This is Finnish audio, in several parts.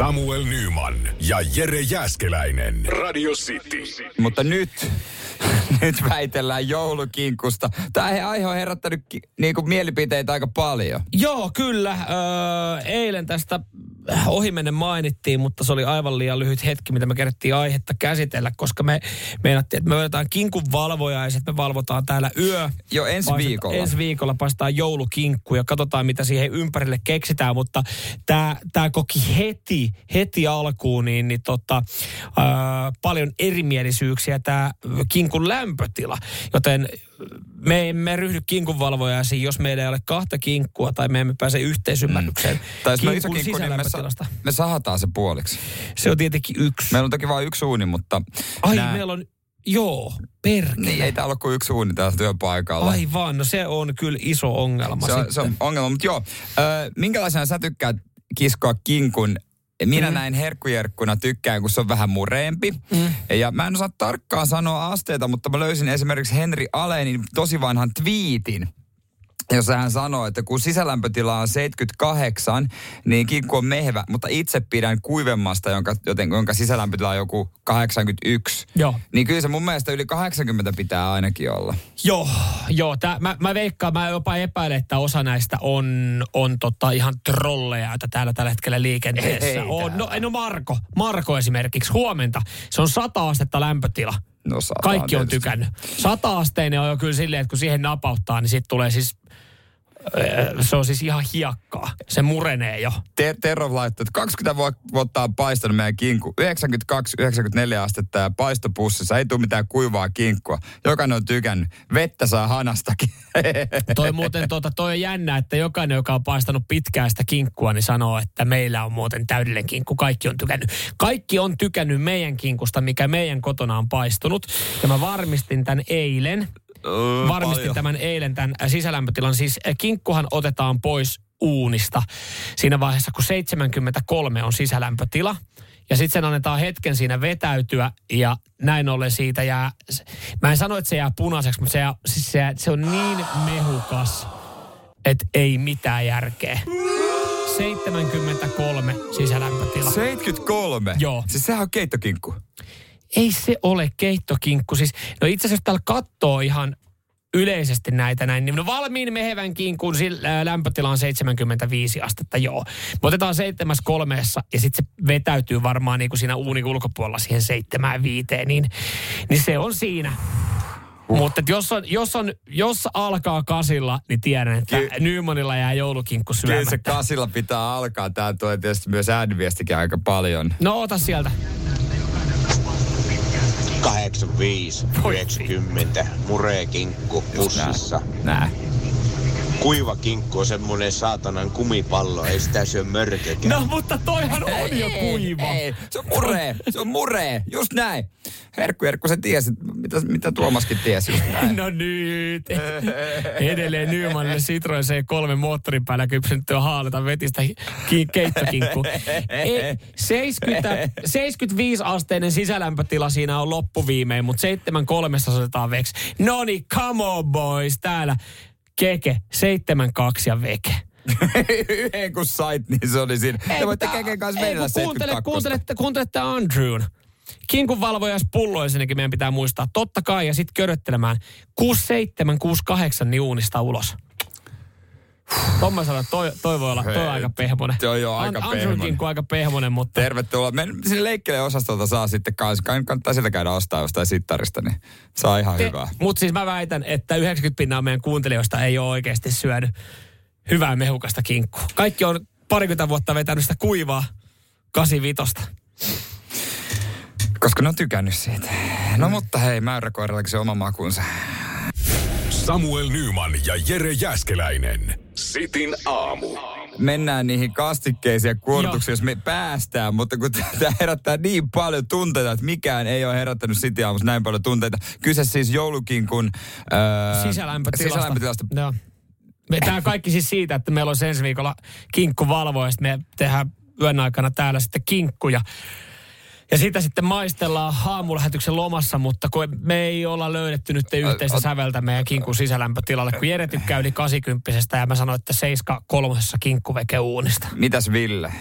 Samuel Nyman ja Jere Jäskeläinen. Radio City. Mutta nyt, nyt väitellään joulukinkusta. Tämä aihe on herättänyt ki, niinku mielipiteitä aika paljon. Joo, kyllä. Öö, eilen tästä ohimennen mainittiin, mutta se oli aivan liian lyhyt hetki, mitä me kerättiin aihetta käsitellä, koska me meinattiin, että me otetaan kinkun valvoja ja sitten me valvotaan täällä yö. Jo ensi viikolla. Ensi viikolla paistaa joulukinkku ja katsotaan, mitä siihen ympärille keksitään, mutta tämä tää koki heti, heti alkuun niin, niin tota, ää, paljon erimielisyyksiä tämä kinkun lämpötila, joten me emme ryhdy kinkunvalvojaisiin, jos meillä ei ole kahta kinkkua tai me emme pääse yhteisymmärrykseen Mm. Tai jos iso kinkku, niin me, sa- me sahataan se puoliksi. Se on tietenkin yksi. Meillä on toki vain yksi uuni, mutta... Ai, nää- meillä on, joo, perkele. Niin, ei täällä ole kuin yksi uuni täällä työpaikalla. Aivan, no se on kyllä iso ongelma se, on, sitten. se on ongelma, mutta joo. Ö, minkälaisena sä tykkäät kiskoa kinkun? Minä mm. näin herkkujerkkuna tykkään, kun se on vähän mureempi. Mm. Ja mä en osaa tarkkaan sanoa asteita, mutta mä löysin esimerkiksi Henri Alenin tosi vanhan twiitin, jossa hän sanoo, että kun sisälämpötila on 78, niin kinkku on mehvä, mutta itse pidän kuivemmasta, jonka, joten, jonka sisälämpötila on joku 81. Joo. Niin kyllä se mun mielestä yli 80 pitää ainakin olla. Joo, joo. Tää, mä, mä veikkaan, mä jopa epäilen, että osa näistä on, on tota ihan trolleja, joita täällä tällä hetkellä liikenteessä Ei on. No, no Marko, Marko esimerkiksi, huomenta. Se on sata astetta lämpötila. No, Kaikki on tietysti. tykännyt. Sata-asteinen on jo kyllä silleen, että kun siihen napauttaa, niin sitten tulee siis, se on siis ihan hiekkaa. Se murenee jo. Ter- Terro laittoi, että 20 vu- vuotta on paistanut meidän kinkku. 92-94 astetta ja paistopussissa. Ei tule mitään kuivaa kinkkua. Jokainen on tykännyt. Vettä saa hanastakin. Toi muuten, tota, toi on jännä, että jokainen, joka on paistanut pitkää sitä kinkkua, niin sanoo, että meillä on muuten täydellinen kinkku. Kaikki on tykännyt. Kaikki on tykännyt meidän kinkusta, mikä meidän kotona on paistunut. Ja mä varmistin tämän eilen. Varmistin tämän eilen tämän sisälämpötilan. Siis äh, kinkkuhan otetaan pois uunista siinä vaiheessa, kun 73 on sisälämpötila. Ja sitten sen annetaan hetken siinä vetäytyä ja näin ollen siitä jää, mä en sano, että se jää punaiseksi, mutta se, jää, siis se, se on niin mehukas, että ei mitään järkeä. 73 sisälämpötila. 73? Joo. Siis sehän on keittokinkku. Ei se ole keittokinkku. Siis, no itse asiassa jos täällä katsoo ihan yleisesti näitä näin, niin no valmiin mehevän kinkun lämpötila on 75 astetta, joo. Me otetaan seitsemäs kolmeessa ja sitten se vetäytyy varmaan niin kuin siinä uunin ulkopuolella siihen seitsemään viiteen, niin, niin se on siinä. Uh. Mutta jos, on, jos, on, jos alkaa kasilla, niin tiedän, että Ky- Nymanilla jää joulukinkku Kyllä se syömättä. kasilla pitää alkaa. Tää tulee tietysti myös ääniviestikin aika paljon. No ota sieltä. 85, 90, murekinkku pussissa. Nää. Kuiva kinkku on semmonen saatanan kumipallo, ei sitä syö mörkökään. No mutta toihan on jo kuiva. Ei, se on muree. Se on muree. Just näin. Herkku Herkku, se tiesi, mitä, mitä Tuomaskin tiesi just näin. No nyt. Edelleen Nymanille Citroen C3 moottorin päällä kypsyttyä haalata vetistä ki- keittokinkku. Ei, 70, 75 asteinen sisälämpötila siinä on loppuviimein, mutta 73 otetaan veksi. No niin, come on boys, täällä Keke, 72 ja veke. Yhden kun sait, niin se oli siinä. Te voitte Keken kanssa ei, kun kuuntele, 72. kuuntelette, kuuntelette Andrewn. Kinkun valvojas pulloisenkin meidän pitää muistaa. Totta kai ja sitten köröttelemään 67, 68 niin uunista ulos. Tom mä sanon, toi, toi voi olla, toi on aika pehmonen. Toi on jo aika Andrewn pehmonen. kinkku aika pehmonen, mutta Tervetuloa. Me sinne leikkelee osastolta saa sitten kanssa. Kannattaa sieltä käydä ostaa jostain sittarista, niin saa ihan hyvää. Mutta siis mä väitän, että 90 pinnaa meidän kuuntelijoista ei ole oikeasti syönyt hyvää mehukasta kinkkua. Kaikki on parikymmentä vuotta vetänyt sitä kuivaa 85. Koska ne on tykännyt siitä. No mutta hei, mäyräkoirallakin se oma makunsa. Samuel Nyman ja Jere Jäskeläinen. Sitin aamu. mennään niihin kastikkeisiin ja kuortuksiin, jos me päästään, mutta kun tämä herättää niin paljon tunteita, että mikään ei ole herättänyt City aamussa näin paljon tunteita. Kyse siis joulukinkun öö, Sisälämpötilasta. sisälämpötilasta. Joo. Tämä on kaikki siis siitä, että meillä on ensi viikolla kinkku valvoa ja me tehdään yön aikana täällä sitten kinkkuja. Ja sitä sitten maistellaan aamulähetyksen lomassa, mutta kun me ei olla löydetty nyt yhteistä Ä- säveltä meidän kinkun sisälämpötilalle, kun Jere tykkää yli 80 ja mä sanoin, että 7 kolmosessa kinkkuveke uunista. Mitäs Ville?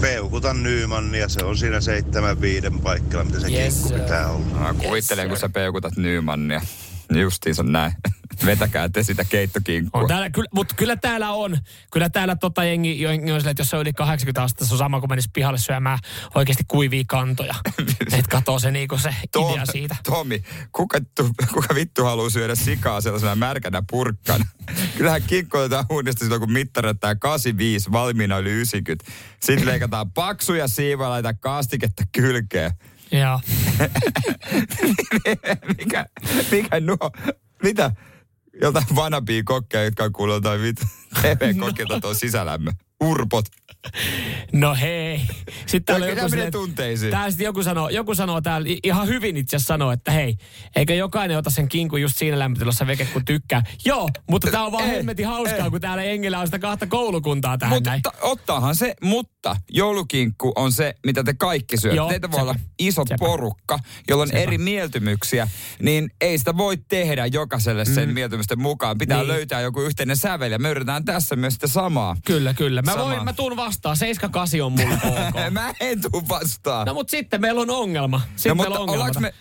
Peukutan Nymannia, se on siinä seitsemän viiden paikalla, mitä se Yes, kinkku pitää olla. Mä kuvittelen, kun sä peukutat Nymannia. Justiinsa näin. Vetäkää te sitä keittokinkkua. On täällä, kyllä, mutta kyllä täällä on, kyllä täällä tota jengi, on silleen, että jos se on yli 80 astetta, se on sama kuin menisi pihalle syömään oikeasti kuivia kantoja. että katoo se niinku se Tom- idea siitä. Tomi, kuka, kuka vittu haluaa syödä sikaa sellaisena märkänä purkkana? Kyllähän kinkku otetaan uudestaan silloin, kun mittaretaan 85, valmiina yli 90. Sitten leikataan paksuja siivoja, laitetaan kastiketta kylkeen. Joo. mikä, mikä nuo, mitä? Jotain vanapia kokkeja, jotka on kuullut jotain vittu TV-kokkeilta tuon sisälämmö. Urpot. No hei. Sitten täällä joku, silleen, tunteisiin. täällä sitten joku sanoo, joku sanoo täällä ihan hyvin itse asiassa sanoo, että hei, eikö jokainen ota sen kinkun just siinä lämpötilassa veke kun tykkää. Joo, mutta tää on vaan Ei, hemmetin hauskaa, ei. kun täällä Engillä on sitä kahta koulukuntaa tähän Mutta näin. ta- ottaahan se, mutta joulukinkku on se, mitä te kaikki syötte. Joo, Teitä voi sepä. olla iso Sepä. porukka, jolla on Sepä. eri mieltymyksiä, niin ei sitä voi tehdä jokaiselle sen mieltymysten mukaan. Pitää Niin. löytää joku yhteinen sävel ja me yritetään tässä myös sitä samaa. Kyllä, kyllä. Mä, voin, mä tuun vastaan. 78 on mulla ok. Mä en tuu vastaan. No mutta sitten meillä on ongelma. Sitten no, meillä mutta on ongelma. me,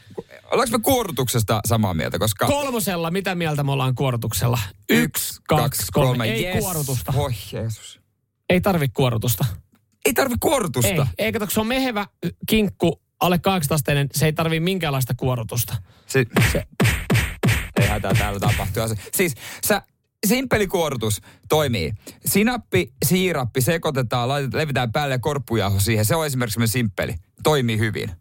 ollaanko me kuorrutuksesta samaa mieltä? Koska Kolmosella, mitä mieltä me ollaan kuorutuksella? Yksi, kaksi, kolme. Ei Yes. kuorutusta. Voi Jeesus. Ei tarvi kuorutusta. Ei tarvi kuorutusta. Ei, ei kato, se on mehevä kinkku, alle 18 se ei tarvi minkäänlaista kuorutusta. Se, se. Ei hätää täällä tapahtuu. Siis sä, simppeli kuorutus toimii. Sinappi, siirappi sekoitetaan, laitetaan, levitään päälle korppujauho siihen. Se on esimerkiksi simppeli. Toimii hyvin.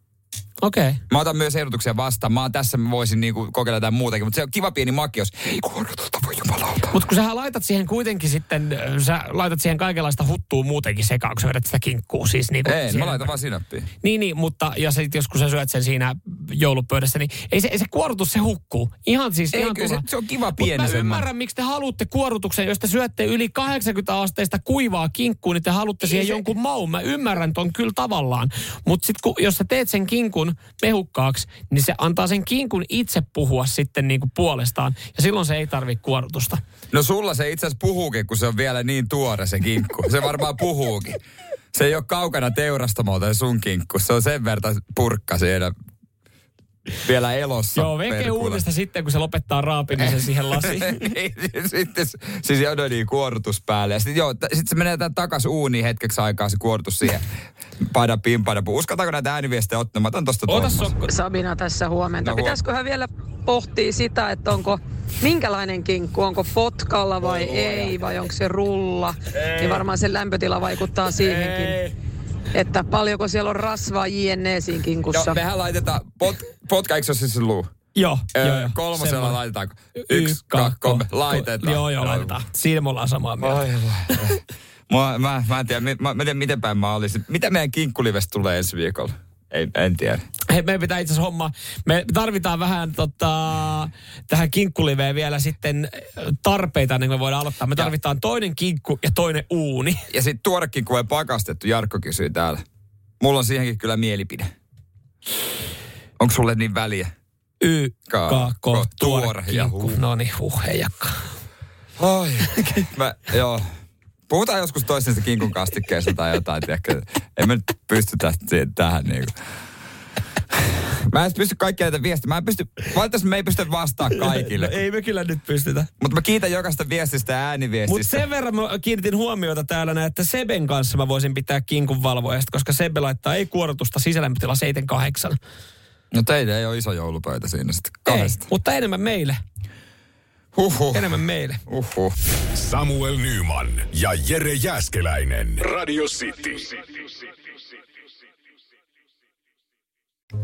Okei. Okay. Mä otan myös ehdotuksia vastaan. Mä tässä, mä voisin niinku kokeilla jotain muutakin, mutta se on kiva pieni makios. Ei kuorutusta, voi jumalauta. Mutta kun sä laitat siihen kuitenkin sitten, ö, sä laitat siihen kaikenlaista huttua muutenkin sekaan, kun sä sitä kinkkuu. Siis niinku Ei, siihen- mä laitan vaan sinappia. Niin, niin, mutta ja sit, jos kun sä syöt sen siinä joulupöydässä, niin ei se, ei se kuorutus, se hukkuu. Ihan siis, Ei, ihan kyllä se, se on kiva Mut pieni mä semmoinen. ymmärrän, miksi te haluatte kuorutuksen, jos te syötte yli 80 asteista kuivaa kinkkua, niin te haluatte siihen se- jonkun maun. Mä ymmärrän ton kyllä tavallaan. Mutta sitten jos sä teet sen kinkun mehukkaaksi, niin se antaa sen kinkun itse puhua sitten niinku puolestaan. Ja silloin se ei tarvi kuorutusta. No sulla se itse asiassa puhuukin, kun se on vielä niin tuore se kinkku. Se varmaan puhuukin. Se ei ole kaukana teurastamolta sun kinkku. Se on sen verran purkka siellä vielä elossa. Joo, veke uudesta sitten, kun se lopettaa raapimisen siihen lasiin. Ei, sitten siis joudun niin kuorutus päälle. Ja sitten joo, t- sit se menee takas uuniin hetkeksi aikaa se kuorutus siihen. Pada pim, pada pum. Uskaltaako näitä ääniviestejä ottaa? Mä otan tosta Ota sokko. Sabina tässä huomenta. No huom- Pitäisiköhän vielä pohtia sitä, että onko minkälainen kinkku, onko potkalla vai ei, vai onko se rulla. Niin varmaan se lämpötila vaikuttaa siihenkin, että paljonko siellä on rasvaa jne siinä Joo, kinkussa. mehän laitetaan, pot, potka, eikö se siis luu? Joo, Öö, joo, joo. kolmosella Semmoinen. laitetaanko? Yksi, kaksi, kolme. Laitetaan. Joo, joo, laitetaan. Siinä me ollaan samaa mieltä. Voi. Mä, mä, mä en tiedä, mä, mä en tiedä, miten päin mä olisin. Mitä meidän kinkkulivestä tulee ensi viikolla? Ei, en tiedä. Hei, meidän pitää itse asiassa homma, me tarvitaan vähän tota, tähän kinkkuliveen vielä sitten tarpeita ennen kuin me voidaan aloittaa. Me Ja- tarvitaan toinen kinkku ja toinen uuni. Ja sitten tuorekin, kun ei pakastettu, Jarkko kysyy täällä. Mulla on siihenkin kyllä mielipide. Onko sulle niin väliä? Y, Ka- ko, tuore tuore kinkku. No niin, huh, heijakka. Oi. Mä, joo. Puhutaan joskus toisesta kinkun kastikkeesta tai jotain, tiedätkö? En mä nyt pystytä tähän niinku. Mä en pysty kaikkia näitä viestiä. Mä en pysty, valitettavasti me ei pysty vastaamaan kaikille. No, ei me kyllä nyt pystytä. Mutta mä kiitän jokaista viestistä ja Mutta ääniviestistä. sen verran mä kiinnitin huomiota täällä, näin, että Seben kanssa mä voisin pitää kinkun valvojasta, koska Sebe laittaa ei kuorotusta sisälämpötila 7-8. No teillä ei ole iso joulupöytä siinä sitten Ei, kahdesta. mutta enemmän meille. Huhhuh. Enemmän meille. Uhuh. Samuel Nyman ja Jere Jäskeläinen. Radio City.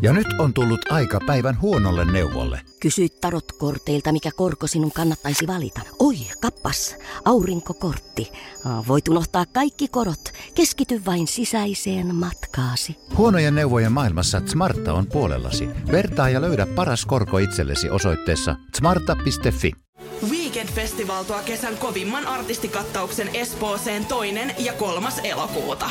Ja nyt on tullut aika päivän huonolle neuvolle. Kysy tarotkorteilta, mikä korko sinun kannattaisi valita. Oi, kappas, aurinkokortti. Voit unohtaa kaikki korot. Keskity vain sisäiseen matkaasi. Huonojen neuvojen maailmassa Smarta on puolellasi. Vertaa ja löydä paras korko itsellesi osoitteessa smarta.fi. Weekend Festival tuo kesän kovimman artistikattauksen Espooseen toinen ja kolmas elokuuta.